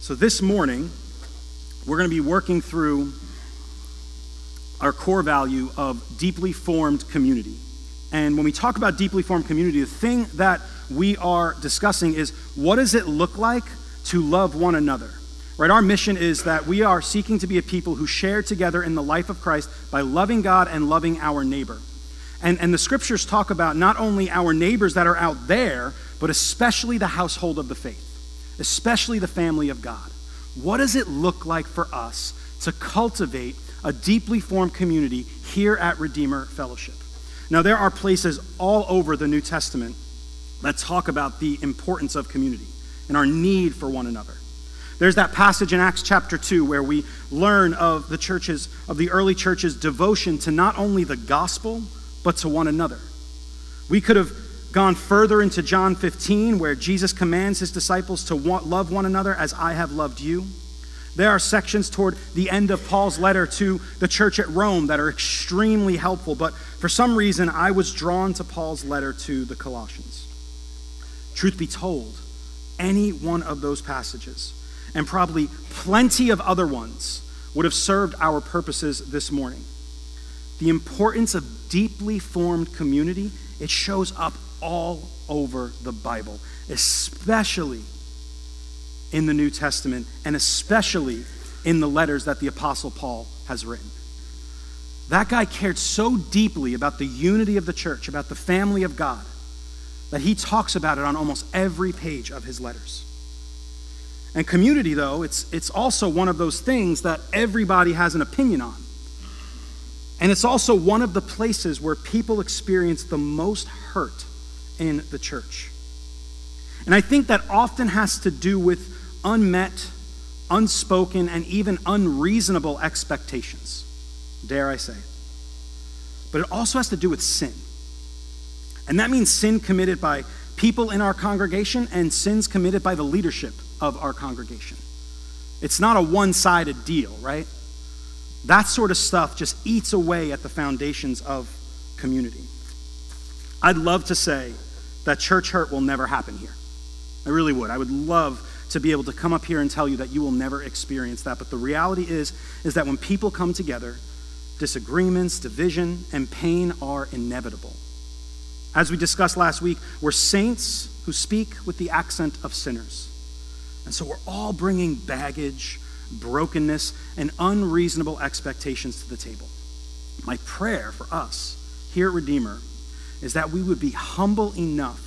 So this morning, we're going to be working through our core value of deeply formed community. And when we talk about deeply formed community, the thing that we are discussing is what does it look like to love one another? Right? Our mission is that we are seeking to be a people who share together in the life of Christ by loving God and loving our neighbor. And, and the scriptures talk about not only our neighbors that are out there, but especially the household of the faith, especially the family of God. What does it look like for us to cultivate a deeply formed community here at Redeemer Fellowship? Now, there are places all over the New Testament that talk about the importance of community and our need for one another. There's that passage in Acts chapter 2 where we learn of the churches, of the early church's devotion to not only the gospel, but to one another. We could have gone further into John 15 where Jesus commands his disciples to want, love one another as I have loved you. There are sections toward the end of Paul's letter to the church at Rome that are extremely helpful, but for some reason I was drawn to Paul's letter to the Colossians. Truth be told, any one of those passages and probably plenty of other ones would have served our purposes this morning. The importance of deeply formed community, it shows up all over the Bible, especially in the New Testament and especially in the letters that the Apostle Paul has written. That guy cared so deeply about the unity of the church, about the family of God, that he talks about it on almost every page of his letters. And community, though, it's, it's also one of those things that everybody has an opinion on. And it's also one of the places where people experience the most hurt in the church. And I think that often has to do with unmet, unspoken, and even unreasonable expectations, dare I say. But it also has to do with sin. And that means sin committed by people in our congregation and sins committed by the leadership of our congregation. It's not a one sided deal, right? That sort of stuff just eats away at the foundations of community. I'd love to say that church hurt will never happen here. I really would. I would love to be able to come up here and tell you that you will never experience that. But the reality is, is that when people come together, disagreements, division, and pain are inevitable. As we discussed last week, we're saints who speak with the accent of sinners. And so we're all bringing baggage, brokenness, and unreasonable expectations to the table. My prayer for us here at Redeemer is that we would be humble enough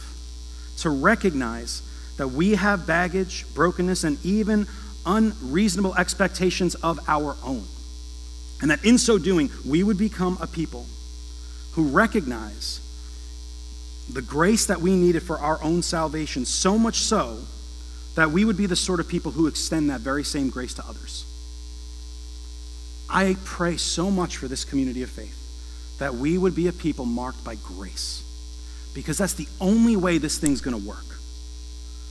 to recognize that we have baggage, brokenness, and even unreasonable expectations of our own. And that in so doing, we would become a people who recognize the grace that we needed for our own salvation, so much so that we would be the sort of people who extend that very same grace to others. I pray so much for this community of faith that we would be a people marked by grace because that's the only way this thing's going to work.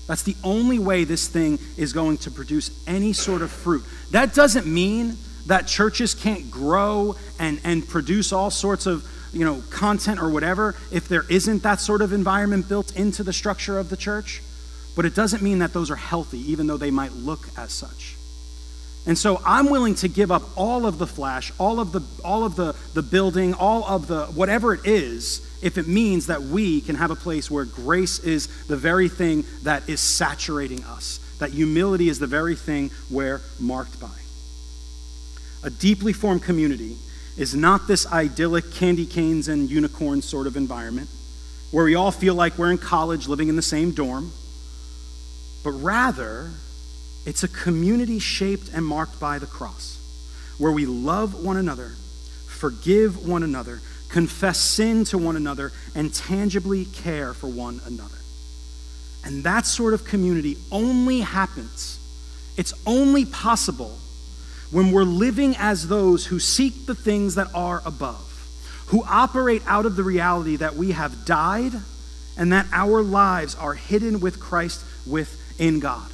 That's the only way this thing is going to produce any sort of fruit. That doesn't mean that churches can't grow and, and produce all sorts of you know, content or whatever if there isn't that sort of environment built into the structure of the church. But it doesn't mean that those are healthy, even though they might look as such. And so I'm willing to give up all of the flash, all of the all of the, the building, all of the whatever it is, if it means that we can have a place where grace is the very thing that is saturating us, that humility is the very thing we're marked by. A deeply formed community is not this idyllic candy canes and unicorns sort of environment where we all feel like we're in college living in the same dorm but rather it's a community shaped and marked by the cross, where we love one another, forgive one another, confess sin to one another, and tangibly care for one another. And that sort of community only happens, it's only possible when we're living as those who seek the things that are above, who operate out of the reality that we have died and that our lives are hidden with Christ within God.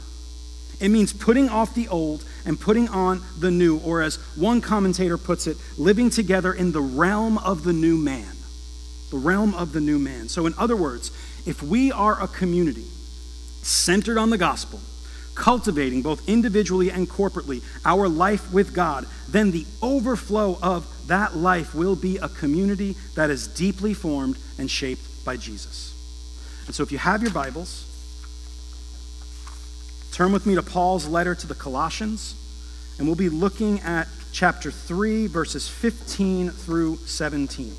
It means putting off the old and putting on the new, or as one commentator puts it, living together in the realm of the new man. The realm of the new man. So, in other words, if we are a community centered on the gospel, cultivating both individually and corporately our life with God, then the overflow of that life will be a community that is deeply formed and shaped by Jesus. And so if you have your Bibles, turn with me to Paul's letter to the Colossians, and we'll be looking at chapter 3, verses 15 through 17.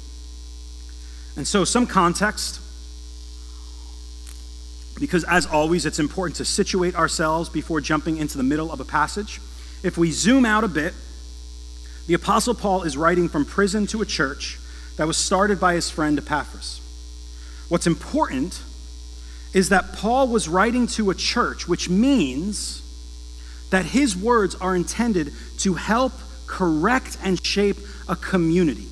And so, some context, because as always, it's important to situate ourselves before jumping into the middle of a passage. If we zoom out a bit, the Apostle Paul is writing from prison to a church that was started by his friend Epaphras. What's important is that Paul was writing to a church, which means that his words are intended to help correct and shape a community.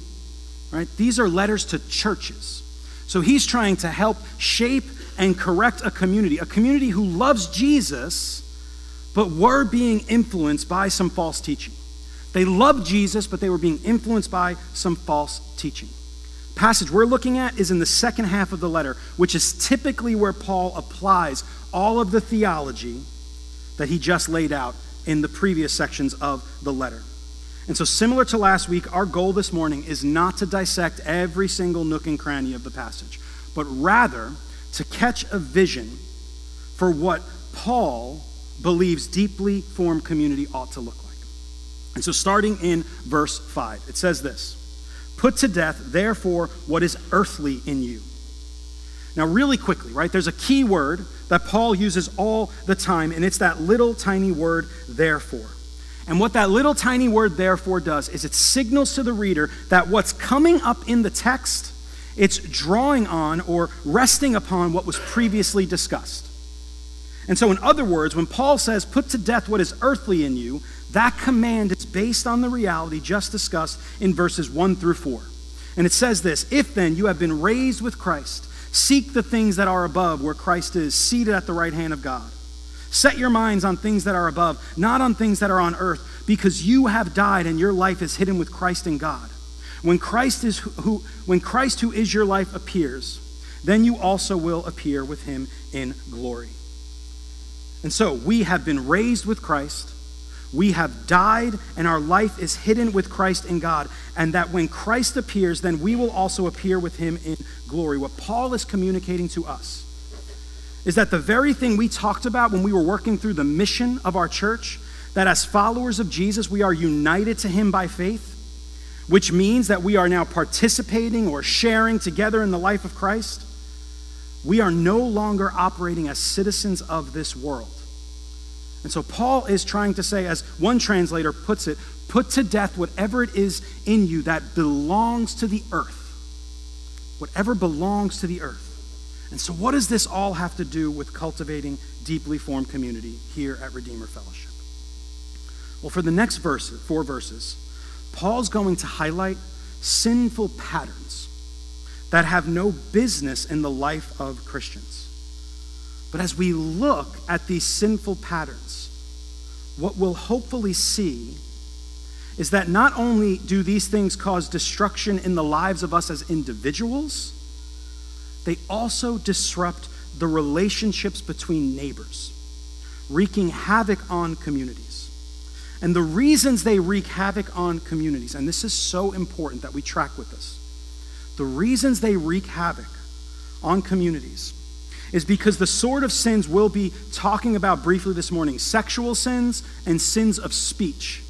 Right? These are letters to churches. So he's trying to help shape and correct a community, a community who loves Jesus, but were being influenced by some false teaching. They loved Jesus, but they were being influenced by some false teaching. Passage we're looking at is in the second half of the letter, which is typically where Paul applies all of the theology that he just laid out in the previous sections of the letter. And so, similar to last week, our goal this morning is not to dissect every single nook and cranny of the passage, but rather to catch a vision for what Paul believes deeply formed community ought to look like. And so, starting in verse 5, it says this Put to death, therefore, what is earthly in you. Now, really quickly, right, there's a key word that Paul uses all the time, and it's that little tiny word, therefore. And what that little tiny word therefore does is it signals to the reader that what's coming up in the text, it's drawing on or resting upon what was previously discussed. And so, in other words, when Paul says, put to death what is earthly in you, that command is based on the reality just discussed in verses 1 through 4. And it says this If then you have been raised with Christ, seek the things that are above, where Christ is, seated at the right hand of God. Set your minds on things that are above, not on things that are on earth, because you have died and your life is hidden with Christ in God. When Christ is who when Christ who is your life appears, then you also will appear with him in glory. And so, we have been raised with Christ. We have died, and our life is hidden with Christ in God. And that when Christ appears, then we will also appear with him in glory. What Paul is communicating to us is that the very thing we talked about when we were working through the mission of our church, that as followers of Jesus, we are united to him by faith, which means that we are now participating or sharing together in the life of Christ. We are no longer operating as citizens of this world. And so Paul is trying to say, as one translator puts it, put to death whatever it is in you that belongs to the earth. Whatever belongs to the earth. And so, what does this all have to do with cultivating deeply formed community here at Redeemer Fellowship? Well, for the next verse, four verses, Paul's going to highlight sinful patterns that have no business in the life of Christians. But as we look at these sinful patterns, what we'll hopefully see is that not only do these things cause destruction in the lives of us as individuals, they also disrupt the relationships between neighbors, wreaking havoc on communities. And the reasons they wreak havoc on communities, and this is so important that we track with this, the reasons they wreak havoc on communities is because the sort of sins we'll be talking about briefly this morning sexual sins and sins of speech.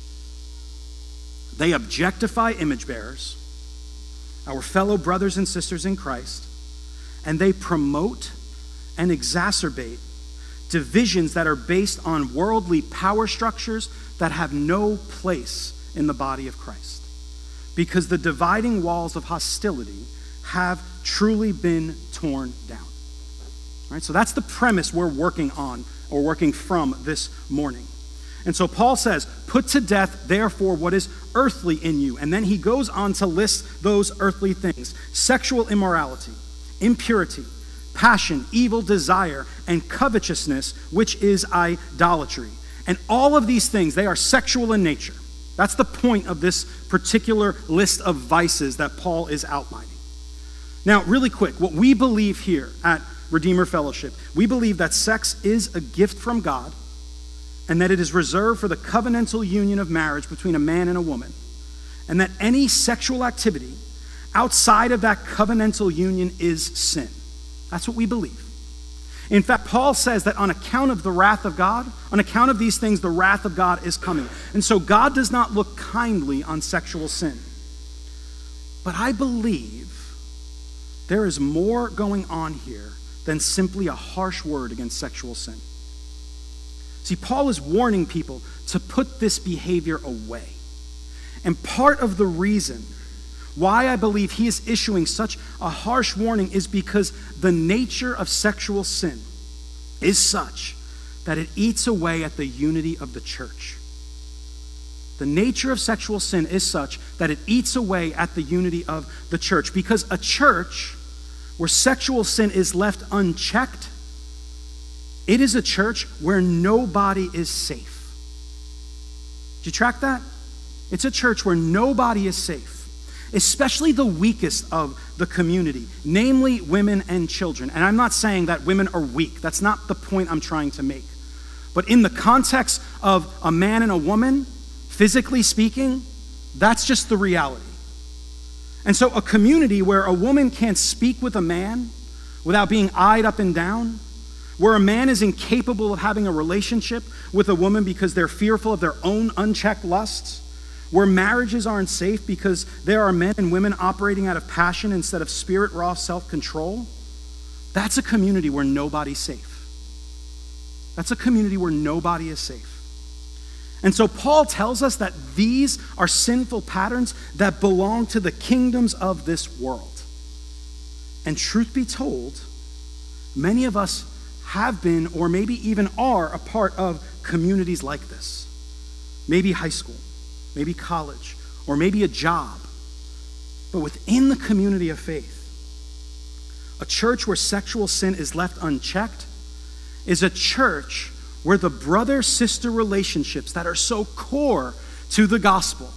They objectify image bearers, our fellow brothers and sisters in Christ, and they promote and exacerbate divisions that are based on worldly power structures that have no place in the body of Christ. Because the dividing walls of hostility have truly been torn down. All right, so that's the premise we're working on or working from this morning. And so Paul says, Put to death, therefore, what is earthly in you. And then he goes on to list those earthly things sexual immorality impurity, passion, evil desire, and covetousness, which is idolatry. And all of these things, they are sexual in nature. That's the point of this particular list of vices that Paul is outlining. Now, really quick, what we believe here at Redeemer Fellowship, we believe that sex is a gift from God and that it is reserved for the covenantal union of marriage between a man and a woman, and that any sexual activity outside of that covenantal union is sin. That's what we believe. In fact, Paul says that on account of the wrath of God, on account of these things, the wrath of God is coming. And so God does not look kindly on sexual sin. But I believe there is more going on here than simply a harsh word against sexual sin. See, Paul is warning people to put this behavior away. And part of the reason why I believe he is issuing such a harsh warning is because the nature of sexual sin is such that it eats away at the unity of the church. The nature of sexual sin is such that it eats away at the unity of the church because a church where sexual sin is left unchecked, it is a church where nobody is safe. Do you track that? It's a church where nobody is safe especially the weakest of the community, namely women and children. And I'm not saying that women are weak, that's not the point I'm trying to make. But in the context of a man and a woman, physically speaking, that's just the reality. And so, a community where a woman can't speak with a man without being eyed up and down, where a man is incapable of having a relationship with a woman because they're fearful of their own unchecked lusts, where marriages aren't safe because there are men and women operating out of passion instead of spirit, raw self control, that's a community where nobody's safe. That's a community where nobody is safe. And so Paul tells us that these are sinful patterns that belong to the kingdoms of this world. And truth be told, many of us have been or maybe even are a part of communities like this. Maybe high school, maybe college, or maybe a job. But within the community of faith, a church where sexual sin is left unchecked is a church where the brother sister relationships that are so core to the gospel,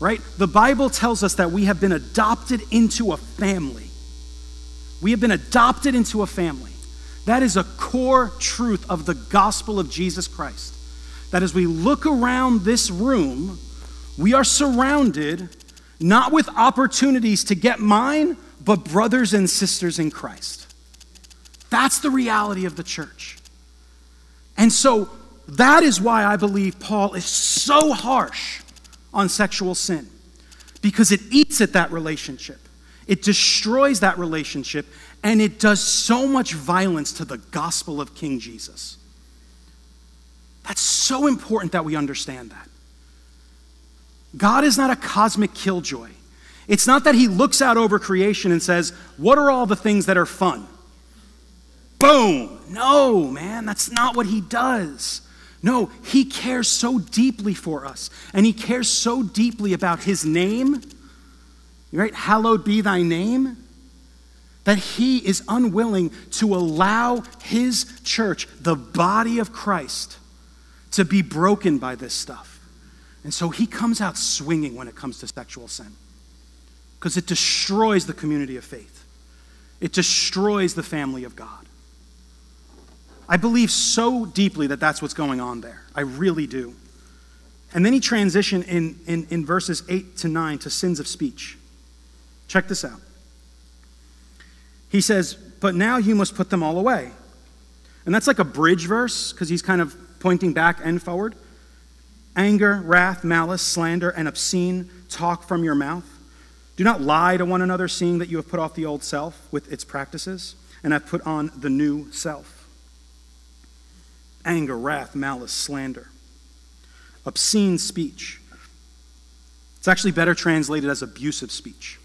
right? The Bible tells us that we have been adopted into a family. We have been adopted into a family. That is a core truth of the gospel of Jesus Christ that as we look around this room, we are surrounded not with opportunities to get mine, but brothers and sisters in Christ. That's the reality of the church. And so that is why I believe Paul is so harsh on sexual sin, because it eats at that relationship, it destroys that relationship, and it does so much violence to the gospel of King Jesus. That's so important that we understand that. God is not a cosmic killjoy. It's not that he looks out over creation and says, What are all the things that are fun? Boom. No, man, that's not what he does. No, he cares so deeply for us, and he cares so deeply about his name, right? Hallowed be thy name, that he is unwilling to allow his church, the body of Christ, to be broken by this stuff. And so he comes out swinging when it comes to sexual sin because it destroys the community of faith, it destroys the family of God. I believe so deeply that that's what's going on there. I really do. And then he transitioned in, in, in verses 8 to 9 to sins of speech. Check this out. He says, But now you must put them all away. And that's like a bridge verse because he's kind of pointing back and forward. Anger, wrath, malice, slander, and obscene talk from your mouth. Do not lie to one another, seeing that you have put off the old self with its practices and have put on the new self. Anger, wrath, malice, slander, obscene speech. It's actually better translated as abusive speech,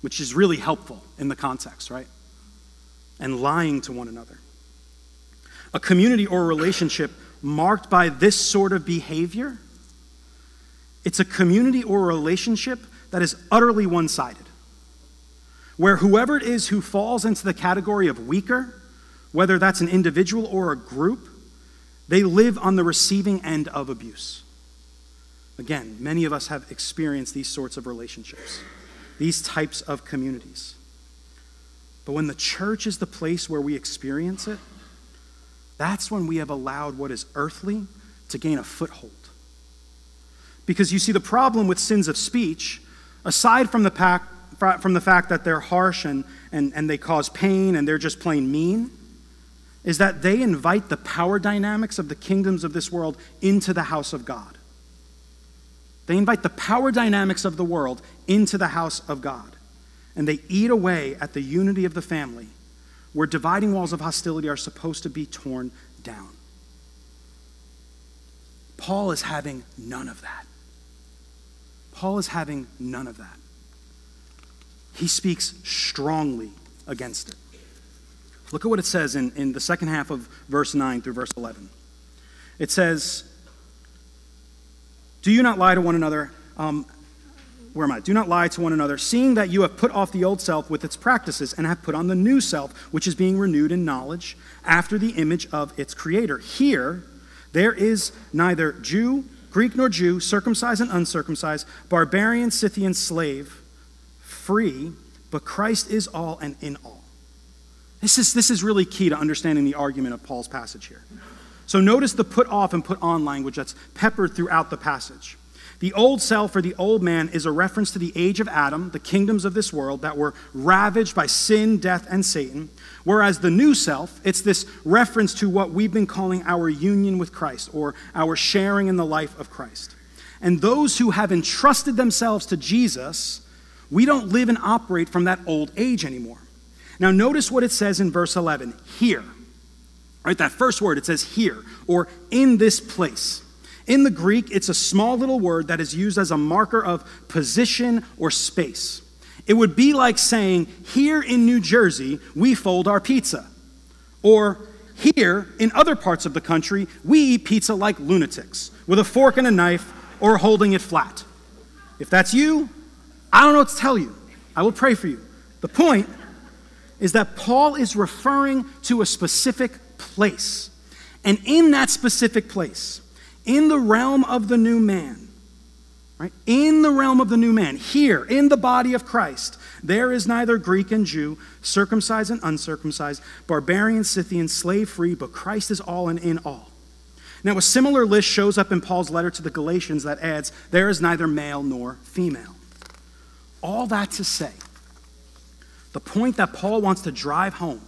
which is really helpful in the context, right? And lying to one another. A community or a relationship marked by this sort of behavior, it's a community or a relationship that is utterly one sided. Where whoever it is who falls into the category of weaker, whether that's an individual or a group, they live on the receiving end of abuse. Again, many of us have experienced these sorts of relationships, these types of communities. But when the church is the place where we experience it, that's when we have allowed what is earthly to gain a foothold. Because you see, the problem with sins of speech, aside from the, pack, from the fact that they're harsh and, and, and they cause pain and they're just plain mean, is that they invite the power dynamics of the kingdoms of this world into the house of God. They invite the power dynamics of the world into the house of God. And they eat away at the unity of the family, where dividing walls of hostility are supposed to be torn down. Paul is having none of that. Paul is having none of that. He speaks strongly against it. Look at what it says in, in the second half of verse 9 through verse 11. It says, Do you not lie to one another? Um, where am I? Do not lie to one another, seeing that you have put off the old self with its practices and have put on the new self, which is being renewed in knowledge after the image of its creator. Here, there is neither Jew, Greek, nor Jew, circumcised and uncircumcised, barbarian, Scythian, slave, free, but Christ is all and in all. This is, this is really key to understanding the argument of Paul's passage here. So notice the put off and put on language that's peppered throughout the passage. The old self or the old man is a reference to the age of Adam, the kingdoms of this world that were ravaged by sin, death, and Satan. Whereas the new self, it's this reference to what we've been calling our union with Christ or our sharing in the life of Christ. And those who have entrusted themselves to Jesus, we don't live and operate from that old age anymore. Now, notice what it says in verse 11 here. Right, that first word, it says here, or in this place. In the Greek, it's a small little word that is used as a marker of position or space. It would be like saying, here in New Jersey, we fold our pizza. Or here in other parts of the country, we eat pizza like lunatics, with a fork and a knife or holding it flat. If that's you, I don't know what to tell you. I will pray for you. The point is that Paul is referring to a specific place. And in that specific place, in the realm of the new man, right? In the realm of the new man, here in the body of Christ, there is neither Greek and Jew, circumcised and uncircumcised, barbarian, Scythian, slave free, but Christ is all and in all. Now, a similar list shows up in Paul's letter to the Galatians that adds, there is neither male nor female. All that to say, the point that Paul wants to drive home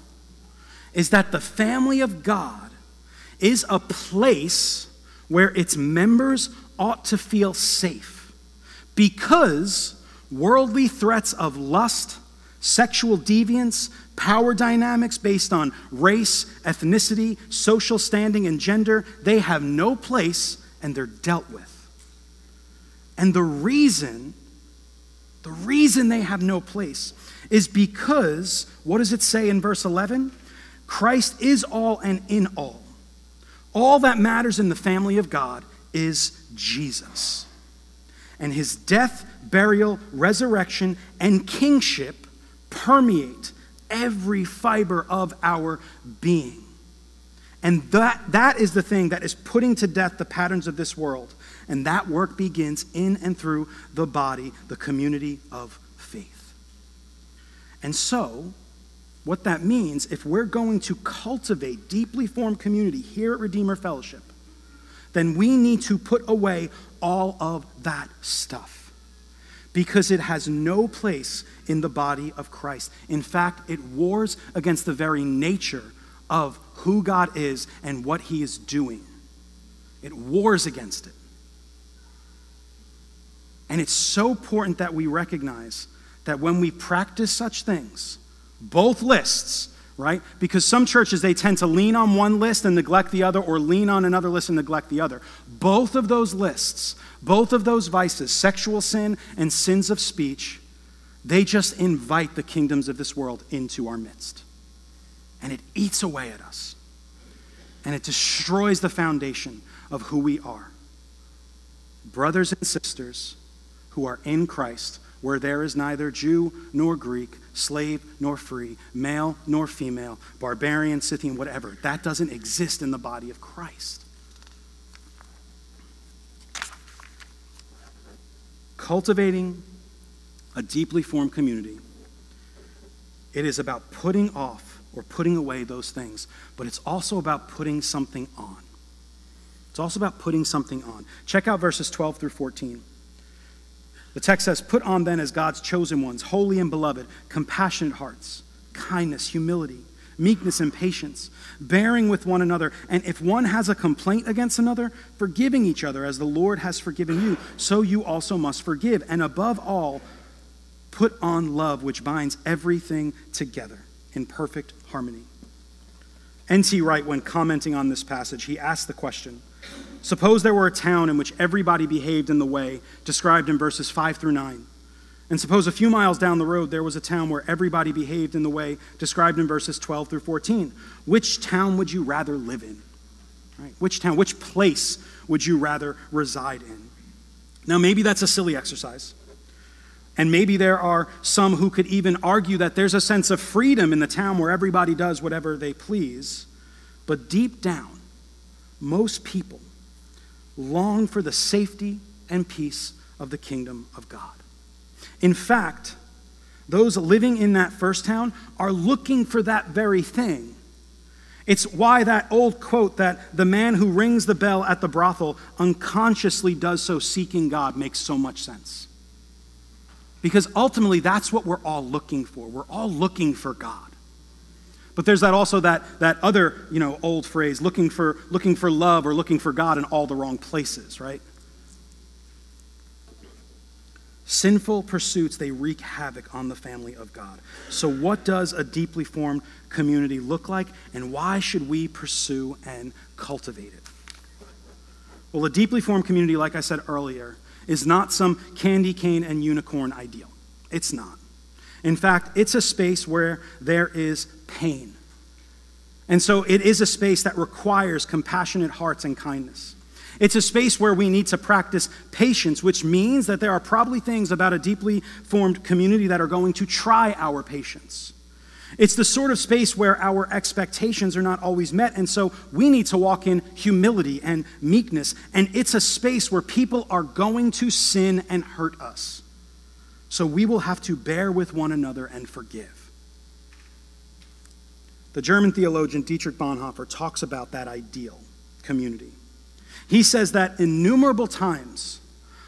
is that the family of God is a place where its members ought to feel safe because worldly threats of lust, sexual deviance, power dynamics based on race, ethnicity, social standing, and gender, they have no place and they're dealt with. And the reason, the reason they have no place is because, what does it say in verse 11? Christ is all and in all. All that matters in the family of God is Jesus. And his death, burial, resurrection, and kingship permeate every fiber of our being. And that, that is the thing that is putting to death the patterns of this world. And that work begins in and through the body, the community of and so, what that means, if we're going to cultivate deeply formed community here at Redeemer Fellowship, then we need to put away all of that stuff because it has no place in the body of Christ. In fact, it wars against the very nature of who God is and what He is doing. It wars against it. And it's so important that we recognize that when we practice such things, both lists, right? Because some churches, they tend to lean on one list and neglect the other, or lean on another list and neglect the other. Both of those lists, both of those vices, sexual sin and sins of speech, they just invite the kingdoms of this world into our midst. And it eats away at us. And it destroys the foundation of who we are. Brothers and sisters who are in Christ where there is neither Jew nor Greek, slave nor free, male nor female, barbarian, Scythian, whatever. That doesn't exist in the body of Christ. Cultivating a deeply formed community, it is about putting off or putting away those things, but it's also about putting something on. It's also about putting something on. Check out verses 12 through 14. The text says, Put on then as God's chosen ones, holy and beloved, compassionate hearts, kindness, humility, meekness, and patience, bearing with one another. And if one has a complaint against another, forgiving each other as the Lord has forgiven you, so you also must forgive. And above all, put on love, which binds everything together in perfect harmony. N.T. Wright, when commenting on this passage, he asked the question Suppose there were a town in which everybody behaved in the way described in verses 5 through 9. And suppose a few miles down the road there was a town where everybody behaved in the way described in verses 12 through 14. Which town would you rather live in? Right? Which town, which place would you rather reside in? Now, maybe that's a silly exercise. And maybe there are some who could even argue that there's a sense of freedom in the town where everybody does whatever they please. But deep down, most people long for the safety and peace of the kingdom of God. In fact, those living in that first town are looking for that very thing. It's why that old quote that the man who rings the bell at the brothel unconsciously does so seeking God makes so much sense. Because ultimately, that's what we're all looking for. We're all looking for God. But there's that also that, that other, you know, old phrase, looking for, looking for love or looking for God in all the wrong places, right? Sinful pursuits, they wreak havoc on the family of God. So, what does a deeply formed community look like, and why should we pursue and cultivate it? Well, a deeply formed community, like I said earlier, is not some candy cane and unicorn ideal. It's not. In fact, it's a space where there is pain. And so it is a space that requires compassionate hearts and kindness. It's a space where we need to practice patience, which means that there are probably things about a deeply formed community that are going to try our patience. It's the sort of space where our expectations are not always met, and so we need to walk in humility and meekness. And it's a space where people are going to sin and hurt us. So we will have to bear with one another and forgive. The German theologian Dietrich Bonhoeffer talks about that ideal community. He says that innumerable times,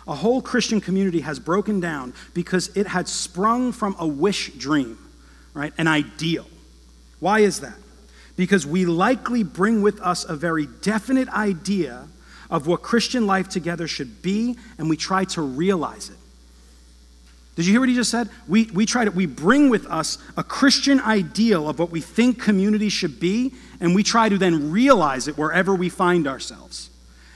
a whole Christian community has broken down because it had sprung from a wish dream right? An ideal. Why is that? Because we likely bring with us a very definite idea of what Christian life together should be, and we try to realize it. Did you hear what he just said? We, we try to, we bring with us a Christian ideal of what we think community should be, and we try to then realize it wherever we find ourselves.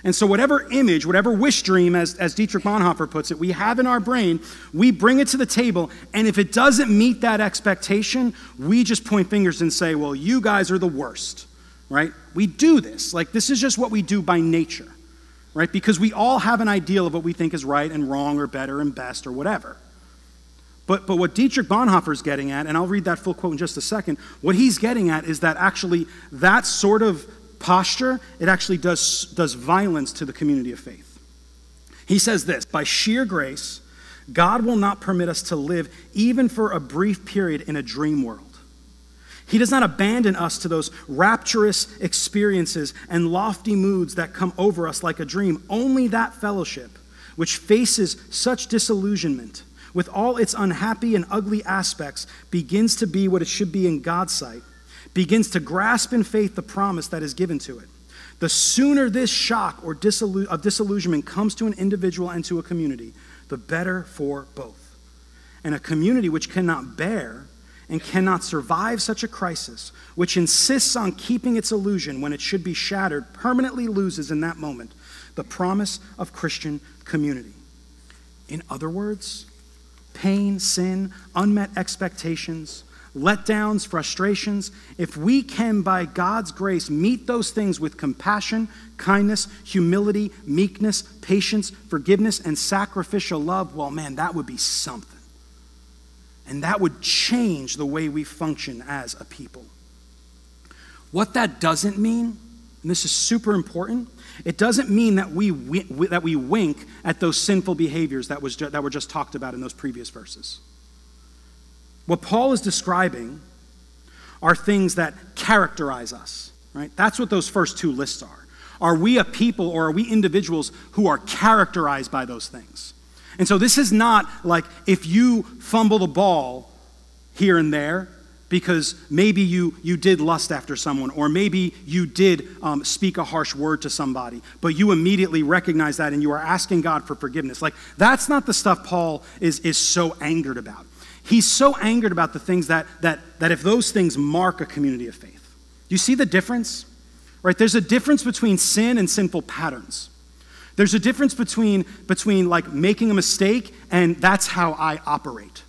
And so, whatever image, whatever wish dream, as, as Dietrich Bonhoeffer puts it, we have in our brain, we bring it to the table. And if it doesn't meet that expectation, we just point fingers and say, well, you guys are the worst, right? We do this. Like, this is just what we do by nature, right? Because we all have an ideal of what we think is right and wrong or better and best or whatever. But, but what Dietrich Bonhoeffer is getting at, and I'll read that full quote in just a second, what he's getting at is that actually that sort of posture, it actually does, does violence to the community of faith. He says this By sheer grace, God will not permit us to live even for a brief period in a dream world. He does not abandon us to those rapturous experiences and lofty moods that come over us like a dream. Only that fellowship, which faces such disillusionment with all its unhappy and ugly aspects, begins to be what it should be in God's sight begins to grasp in faith the promise that is given to it. The sooner this shock or disillu- of disillusionment comes to an individual and to a community, the better for both. And a community which cannot bear and cannot survive such a crisis, which insists on keeping its illusion when it should be shattered, permanently loses in that moment the promise of Christian community. In other words, pain, sin, unmet expectations, letdowns, frustrations, if we can, by God's grace, meet those things with compassion, kindness, humility, meekness, patience, forgiveness, and sacrificial love, well, man, that would be something. And that would change the way we function as a people. What that doesn't mean, and this is super important, it doesn't mean that we, that we wink at those sinful behaviors that, was that were just talked about in those previous verses. What Paul is describing are things that characterize us, right? That's what those first two lists are. Are we a people or are we individuals who are characterized by those things? And so this is not like if you fumble the ball here and there because maybe you, you did lust after someone or maybe you did um, speak a harsh word to somebody, but you immediately recognize that and you are asking God for forgiveness. Like that's not the stuff Paul is, is so angered about. He's so angered about the things that, that, that if those things mark a community of faith. You see the difference? Right? There's a difference between sin and sinful patterns. There's a difference between, between like making a mistake and that's how I operate.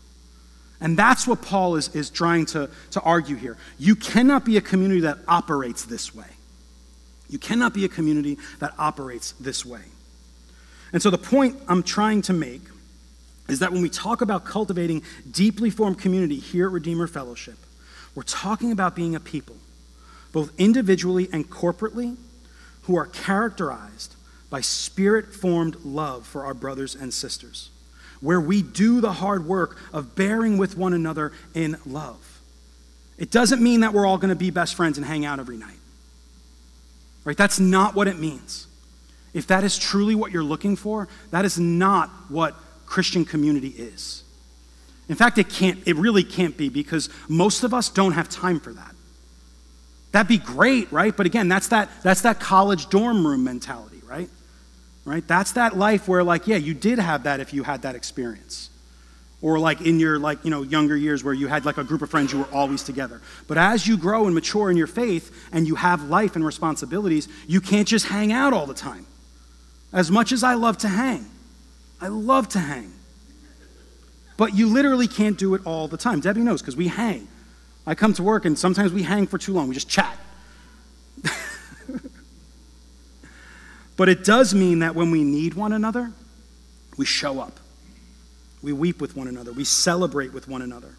And that's what Paul is, is trying to, to argue here. You cannot be a community that operates this way. You cannot be a community that operates this way. And so the point I'm trying to make is that when we talk about cultivating deeply formed community here at Redeemer Fellowship, we're talking about being a people, both individually and corporately, who are characterized by spirit formed love for our brothers and sisters, where we do the hard work of bearing with one another in love. It doesn't mean that we're all going to be best friends and hang out every night. Right? That's not what it means. If that is truly what you're looking for, that is not what Christian community is. In fact, it can't, it really can't be because most of us don't have time for that. That'd be great, right? But again, that's that, that's that college dorm room mentality, right? Right? That's that life where, like, yeah, you did have that if you had that experience. Or like in your like, you know, younger years where you had like a group of friends you were always together. But as you grow and mature in your faith and you have life and responsibilities, you can't just hang out all the time. As much as I love to hang, I love to hang. But you literally can't do it all the time. Debbie knows because we hang. I come to work and sometimes we hang for too long. We just chat. But it does mean that when we need one another, we show up. We weep with one another. We celebrate with one another.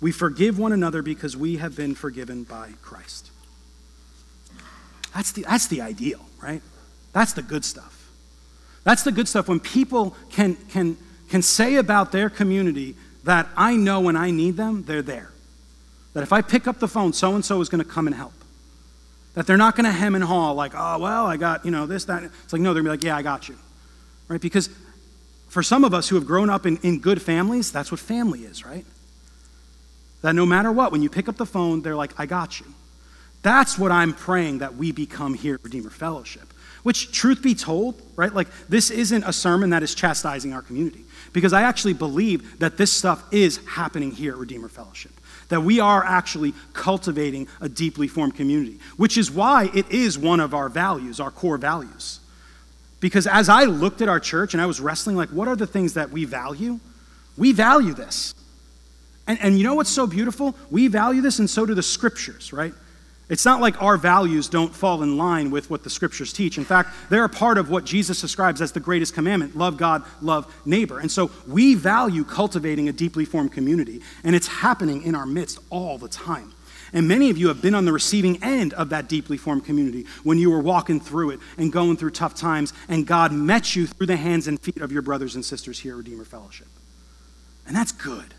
We forgive one another because we have been forgiven by Christ. That's the, that's the ideal, right? That's the good stuff. That's the good stuff when people can, can, can say about their community that I know when I need them, they're there. That if I pick up the phone, so and so is going to come and help. That they're not going to hem and haw like, oh, well, I got, you know, this, that. It's like, no, they're going to be like, yeah, I got you. Right? Because for some of us who have grown up in, in good families, that's what family is, right? That no matter what, when you pick up the phone, they're like, I got you. That's what I'm praying that we become here at Redeemer Fellowship. Which, truth be told, right, like this isn't a sermon that is chastising our community. Because I actually believe that this stuff is happening here at Redeemer Fellowship. That we are actually cultivating a deeply formed community, which is why it is one of our values, our core values. Because as I looked at our church and I was wrestling, like, what are the things that we value? We value this. And, and you know what's so beautiful? We value this, and so do the scriptures, right? It's not like our values don't fall in line with what the scriptures teach. In fact, they're a part of what Jesus describes as the greatest commandment love God, love neighbor. And so we value cultivating a deeply formed community, and it's happening in our midst all the time. And many of you have been on the receiving end of that deeply formed community when you were walking through it and going through tough times, and God met you through the hands and feet of your brothers and sisters here at Redeemer Fellowship. And that's good.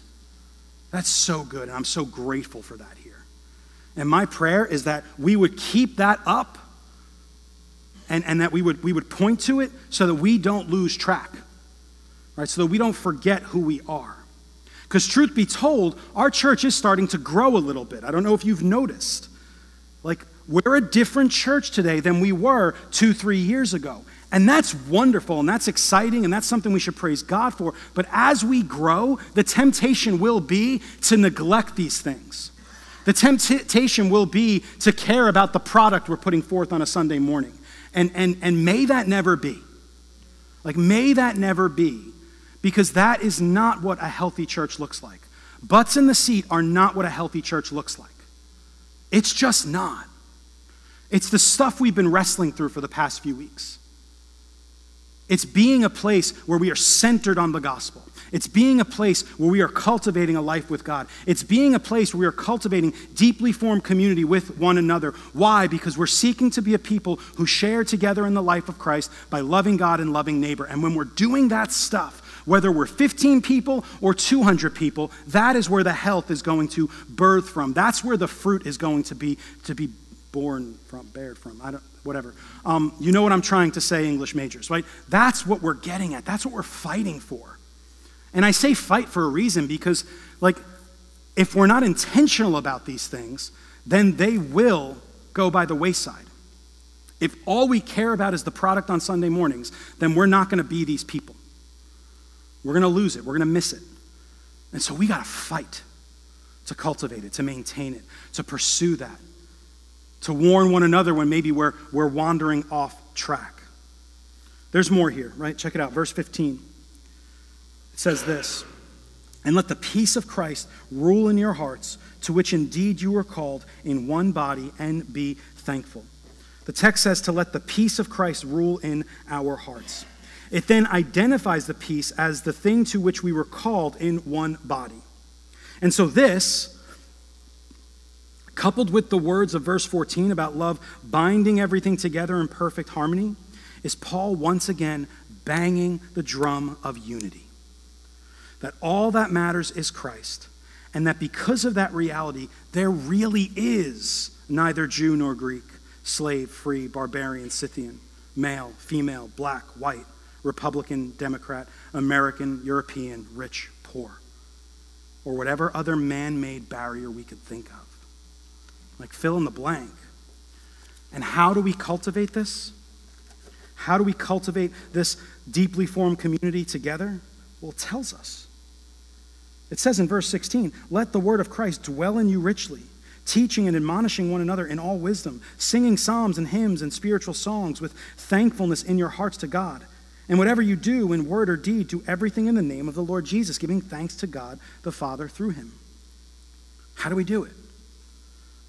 That's so good, and I'm so grateful for that. And my prayer is that we would keep that up and, and that we would, we would point to it so that we don't lose track, right? So that we don't forget who we are. Because, truth be told, our church is starting to grow a little bit. I don't know if you've noticed. Like, we're a different church today than we were two, three years ago. And that's wonderful and that's exciting and that's something we should praise God for. But as we grow, the temptation will be to neglect these things. The temptation will be to care about the product we're putting forth on a Sunday morning. And, and, and may that never be. Like, may that never be, because that is not what a healthy church looks like. Butts in the seat are not what a healthy church looks like. It's just not. It's the stuff we've been wrestling through for the past few weeks. It's being a place where we are centered on the gospel. It's being a place where we are cultivating a life with God. It's being a place where we are cultivating deeply formed community with one another. Why? Because we're seeking to be a people who share together in the life of Christ by loving God and loving neighbor. And when we're doing that stuff, Whether we're 15 people or 200 people, that is where the health is going to birth from. That's where the fruit is going to be to be born from, bared from. I don't, whatever. Um, you know what I'm trying to say, English majors, right? That's what we're getting at. That's what we're fighting for. And I say fight for a reason because, like, if we're not intentional about these things, then they will go by the wayside. If all we care about is the product on Sunday mornings, then we're not going to be these people. We're going to lose it. We're going to miss it. And so we got to fight to cultivate it, to maintain it, to pursue that, to warn one another when maybe we're, we're wandering off track. There's more here, right? Check it out. Verse 15. It says this And let the peace of Christ rule in your hearts, to which indeed you were called in one body, and be thankful. The text says to let the peace of Christ rule in our hearts. It then identifies the peace as the thing to which we were called in one body. And so, this, coupled with the words of verse 14 about love binding everything together in perfect harmony, is Paul once again banging the drum of unity. That all that matters is Christ, and that because of that reality, there really is neither Jew nor Greek, slave, free, barbarian, Scythian, male, female, black, white Republican, Democrat, American, European, rich, poor, or whatever other man made barrier we could think of. Like fill in the blank. And how do we cultivate this? How do we cultivate this deeply formed community together? Well, it tells us. It says in verse 16, Let the word of Christ dwell in you richly, teaching and admonishing one another in all wisdom, singing psalms and hymns and spiritual songs with thankfulness in your hearts to God. And whatever you do in word or deed, do everything in the name of the Lord Jesus, giving thanks to God the Father through him. How do we do it?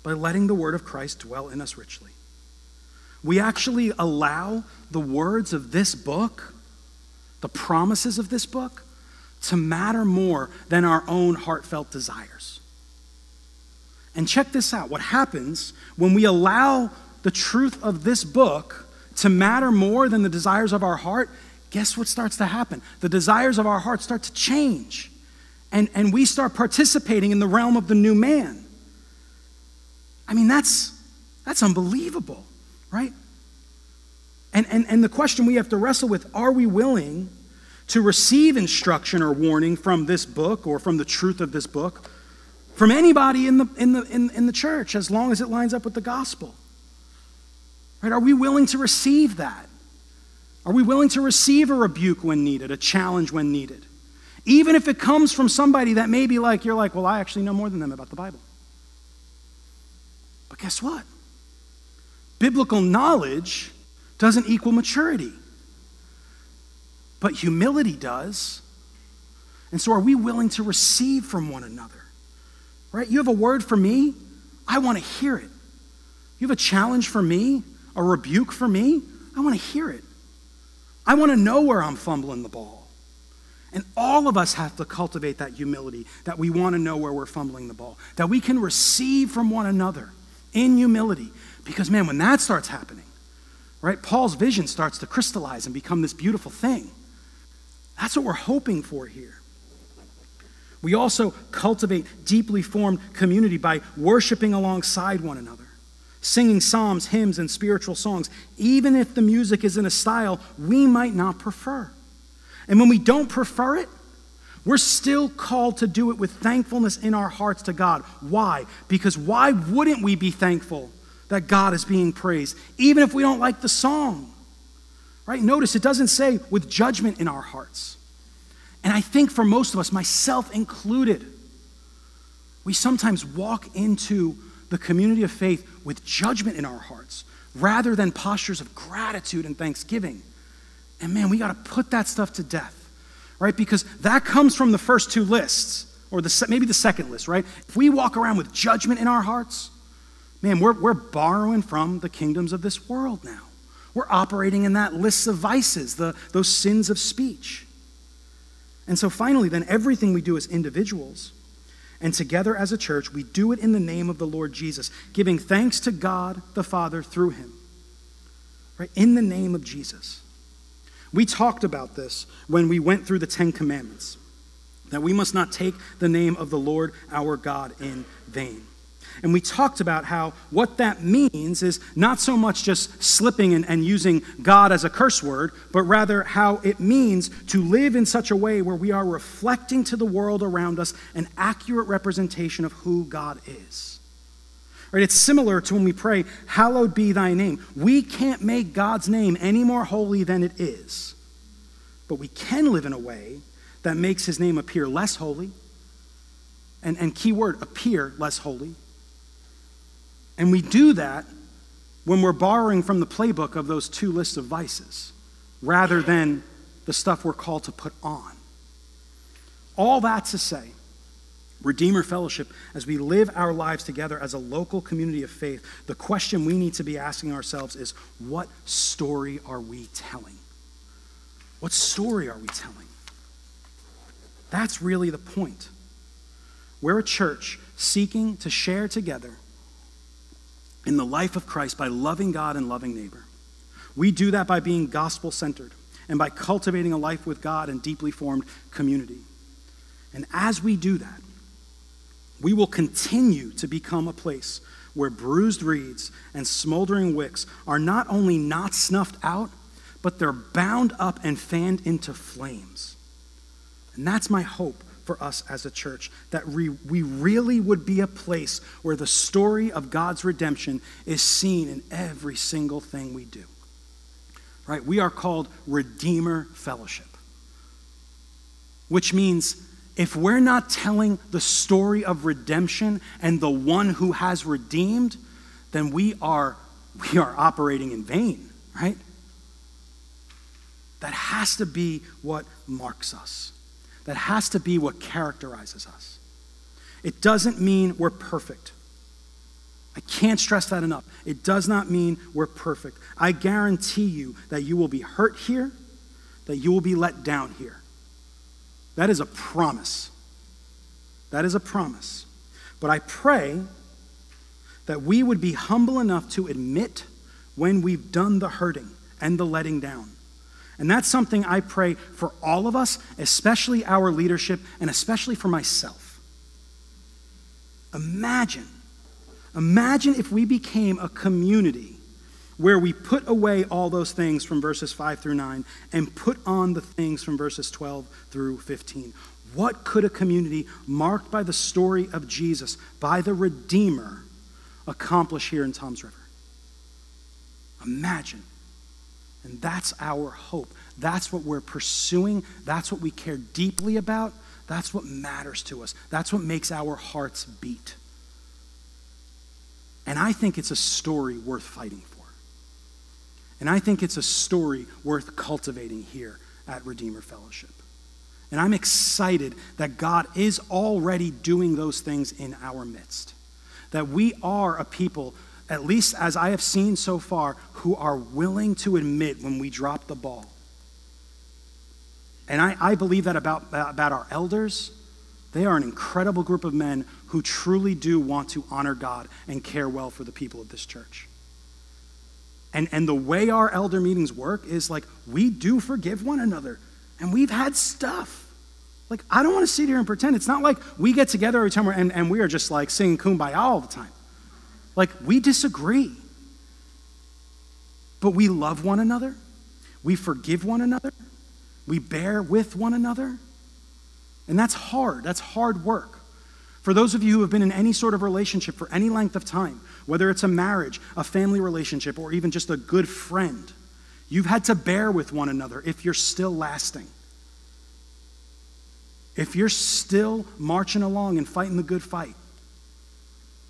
By letting the word of Christ dwell in us richly. We actually allow the words of this book, the promises of this book, to matter more than our own heartfelt desires. And check this out what happens when we allow the truth of this book to matter more than the desires of our heart guess what starts to happen? The desires of our heart start to change. And, and we start participating in the realm of the new man. I mean, that's, that's unbelievable, right? And, and, and the question we have to wrestle with are we willing to receive instruction or warning from this book or from the truth of this book from anybody in the, in the, in, in the church as long as it lines up with the gospel? Right? Are we willing to receive that? Are we willing to receive a rebuke when needed, a challenge when needed? Even if it comes from somebody that may be like, you're like, well, I actually know more than them about the Bible. But guess what? Biblical knowledge doesn't equal maturity, but humility does. And so, are we willing to receive from one another? Right? You have a word for me, I want to hear it. You have a challenge for me, a rebuke for me, I want to hear it. I want to know where I'm fumbling the ball. And all of us have to cultivate that humility that we want to know where we're fumbling the ball, that we can receive from one another in humility. Because, man, when that starts happening, right, Paul's vision starts to crystallize and become this beautiful thing. That's what we're hoping for here. We also cultivate deeply formed community by worshiping alongside one another singing psalms, hymns, and spiritual songs, even if the music is in a style we might not prefer. And when we don't prefer it, we're still called to do it with thankfulness in our hearts to God. Why? Because why wouldn't we be thankful that God is being praised, even if we don't like the song? Right? Notice it doesn't say with judgment in our hearts. And I think for most of us, myself included, we sometimes walk into the community of faith with judgment in our hearts rather than postures of gratitude and thanksgiving. And man, we got to put that stuff to death, right? Because that comes from the first two lists, or the, maybe the second list, right? If we walk around with judgment in our hearts, man, we're, we're borrowing from the kingdoms of this world now. We're operating in that list of vices, the, those sins of speech. And so finally, then, everything we do as individuals and together as a church, we do it in the name of the Lord Jesus, giving thanks to God the Father through him. Right? In the name of Jesus. We talked about this when we went through the Ten Commandments that we must not take the name of the Lord our God in vain. And we talked about how what that means is not so much just slipping and, and, using God as a curse word, but rather how it means to live in such a way where we are reflecting to the world around us an accurate representation of who God is. Right? It's similar to when we pray, Hallowed be thy name. We can't make God's name any more holy than it is, but we can live in a way that makes his name appear less holy. And, and key word, appear less holy and we do that when we're borrowing from the playbook of those two lists of vices rather than the stuff we're called to put on. All that to say, Redeemer Fellowship, as we live our lives together as a local community of faith, the question we need to be asking ourselves is what story are we telling? What story are we telling? That's really the point. We're a church seeking to share together in the life of Christ by loving God and loving neighbor. We do that by being gospel centered and by cultivating a life with God and deeply formed community. And as we do that, we will continue to become a place where bruised reeds and smoldering wicks are not only not snuffed out, but they're bound up and fanned into flames. And that's my hope for us as a church, that we, we really would be a place where the story of God's redemption is seen in every single thing we do. Right? We are called Redeemer Fellowship, which means if we're not telling the story of redemption and the one who has redeemed, then we are, we are operating in vain, right? That has to be what marks us. That has to be what characterizes us. It doesn't mean we're perfect. I can't stress that enough. It does not mean we're perfect. I guarantee you that you will be hurt here, that you will be let down here. That is a promise. That is a promise. But I pray that we would be humble enough to admit when we've done the hurting and the letting down. And that's something I pray for all of us, especially our leadership, and especially for myself. Imagine, imagine if we became a community where we put away all those things from verses 5 through 9 and put on the things from verses 12 through 15. What could a community marked by the story of Jesus, by the Redeemer, accomplish here in Toms River? Imagine. And that's our hope. That's what we're pursuing. That's what we care deeply about. That's what matters to us. That's what makes our hearts beat. And I think it's a story worth fighting for. And I think it's a story worth cultivating here at Redeemer Fellowship. And I'm excited that God is already doing those things in our midst. That we are a people at least as I have seen so far, who are willing to admit when we drop the ball. And I, I believe that about, about our elders. They are an incredible group of men who truly do want to honor God and care well for the people of this church. And, and the way our elder meetings work is like we do forgive one another. And we've had stuff. Like, I don't want to sit here and pretend. It's not like we get together every time and, and we are just like singing kumbaya all the time. Like, we disagree. But we love one another, we forgive one another, we bear with one another. And that's hard. That's hard work. For those of you who have been in any sort of relationship for any length of time, whether it's a marriage, a family relationship, or even just a good friend, you've had to bear with one another if you're still lasting. If you're still marching along and fighting the good fight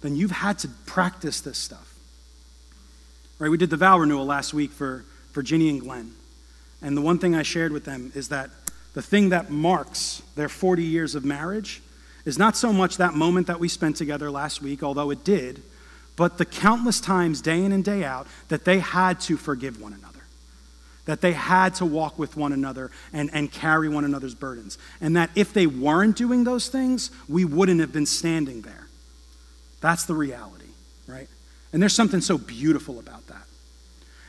then you've had to practice this stuff. Right? We did the vow renewal last week for, Ginny and Glenn. And the one thing I shared with them is that the thing that marks their 40 years of marriage is not so much that moment that we spent together last week, although it did, but the countless times, day in and day out, that they had to forgive one another, that they had to walk with one another and, and carry one another's burdens. And that if they weren't doing those things, we wouldn't have been standing there. That's the reality, right? And there's something so beautiful about that.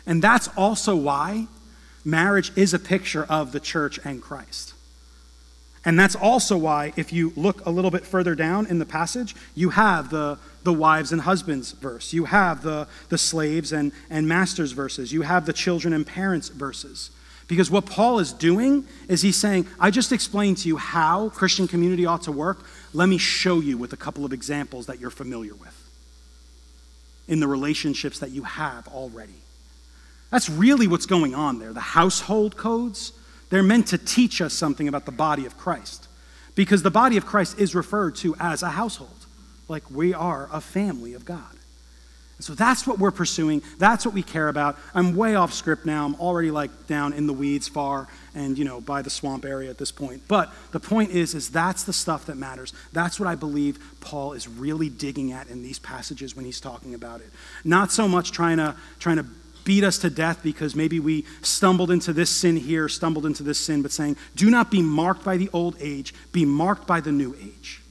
And that's also why marriage is a picture of the church and Christ. And that's also why, if you look a little bit further down in the passage, you have the, the wives and husbands verse. You have the, the slaves and, and masters verses. You have the children and parents verses. Because what Paul is doing is he's saying, I just explained to you how Christian community ought to work. Let me show you with a couple of examples that you're familiar with in the relationships that you have already. That's really what's going on there. The household codes, they're meant to teach us something about the body of Christ. Because the body of Christ is referred to as a household, like we are a family of God. So that's what we're pursuing. That's what we care about. I'm way off script now. I'm already like down in the weeds far and you know by the swamp area at this point. But the point is is that's the stuff that matters. That's what I believe Paul is really digging at in these passages when he's talking about it. Not so much trying to trying to beat us to death because maybe we stumbled into this sin here, stumbled into this sin, but saying, do not be marked by the old age, be marked by the new age.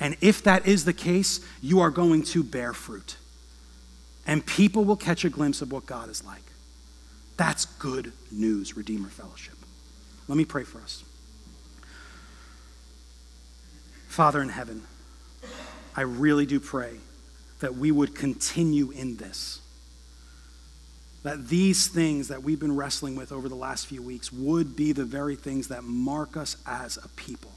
And if that is the case, you are going to bear fruit. And people will catch a glimpse of what God is like. That's good news, Redeemer Fellowship. Let me pray for us. Father in heaven, I really do pray that we would continue in this that these things that we've been wrestling with over the last few weeks would be the very things that mark us as a people.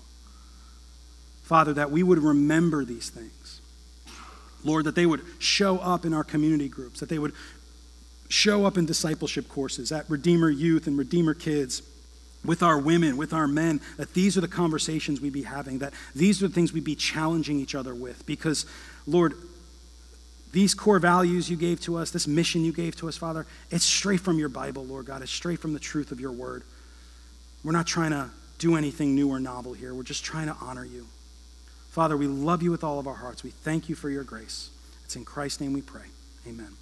Father, that we would remember these things. Lord, that they would show up in our community groups, that they would show up in discipleship courses at Redeemer Youth and Redeemer Kids, with our women, with our men, that these are the conversations we'd be having, that these are the things we'd be challenging each other with. Because, Lord, these core values you gave to us, this mission you gave to us, Father, it's straight from your Bible, Lord God. It's straight from the truth of your word. We're not trying to do anything new or novel here. We're just trying to honor you. Father, we love you with all of our hearts. We thank you for your grace. It's in Christ's name we pray. Amen.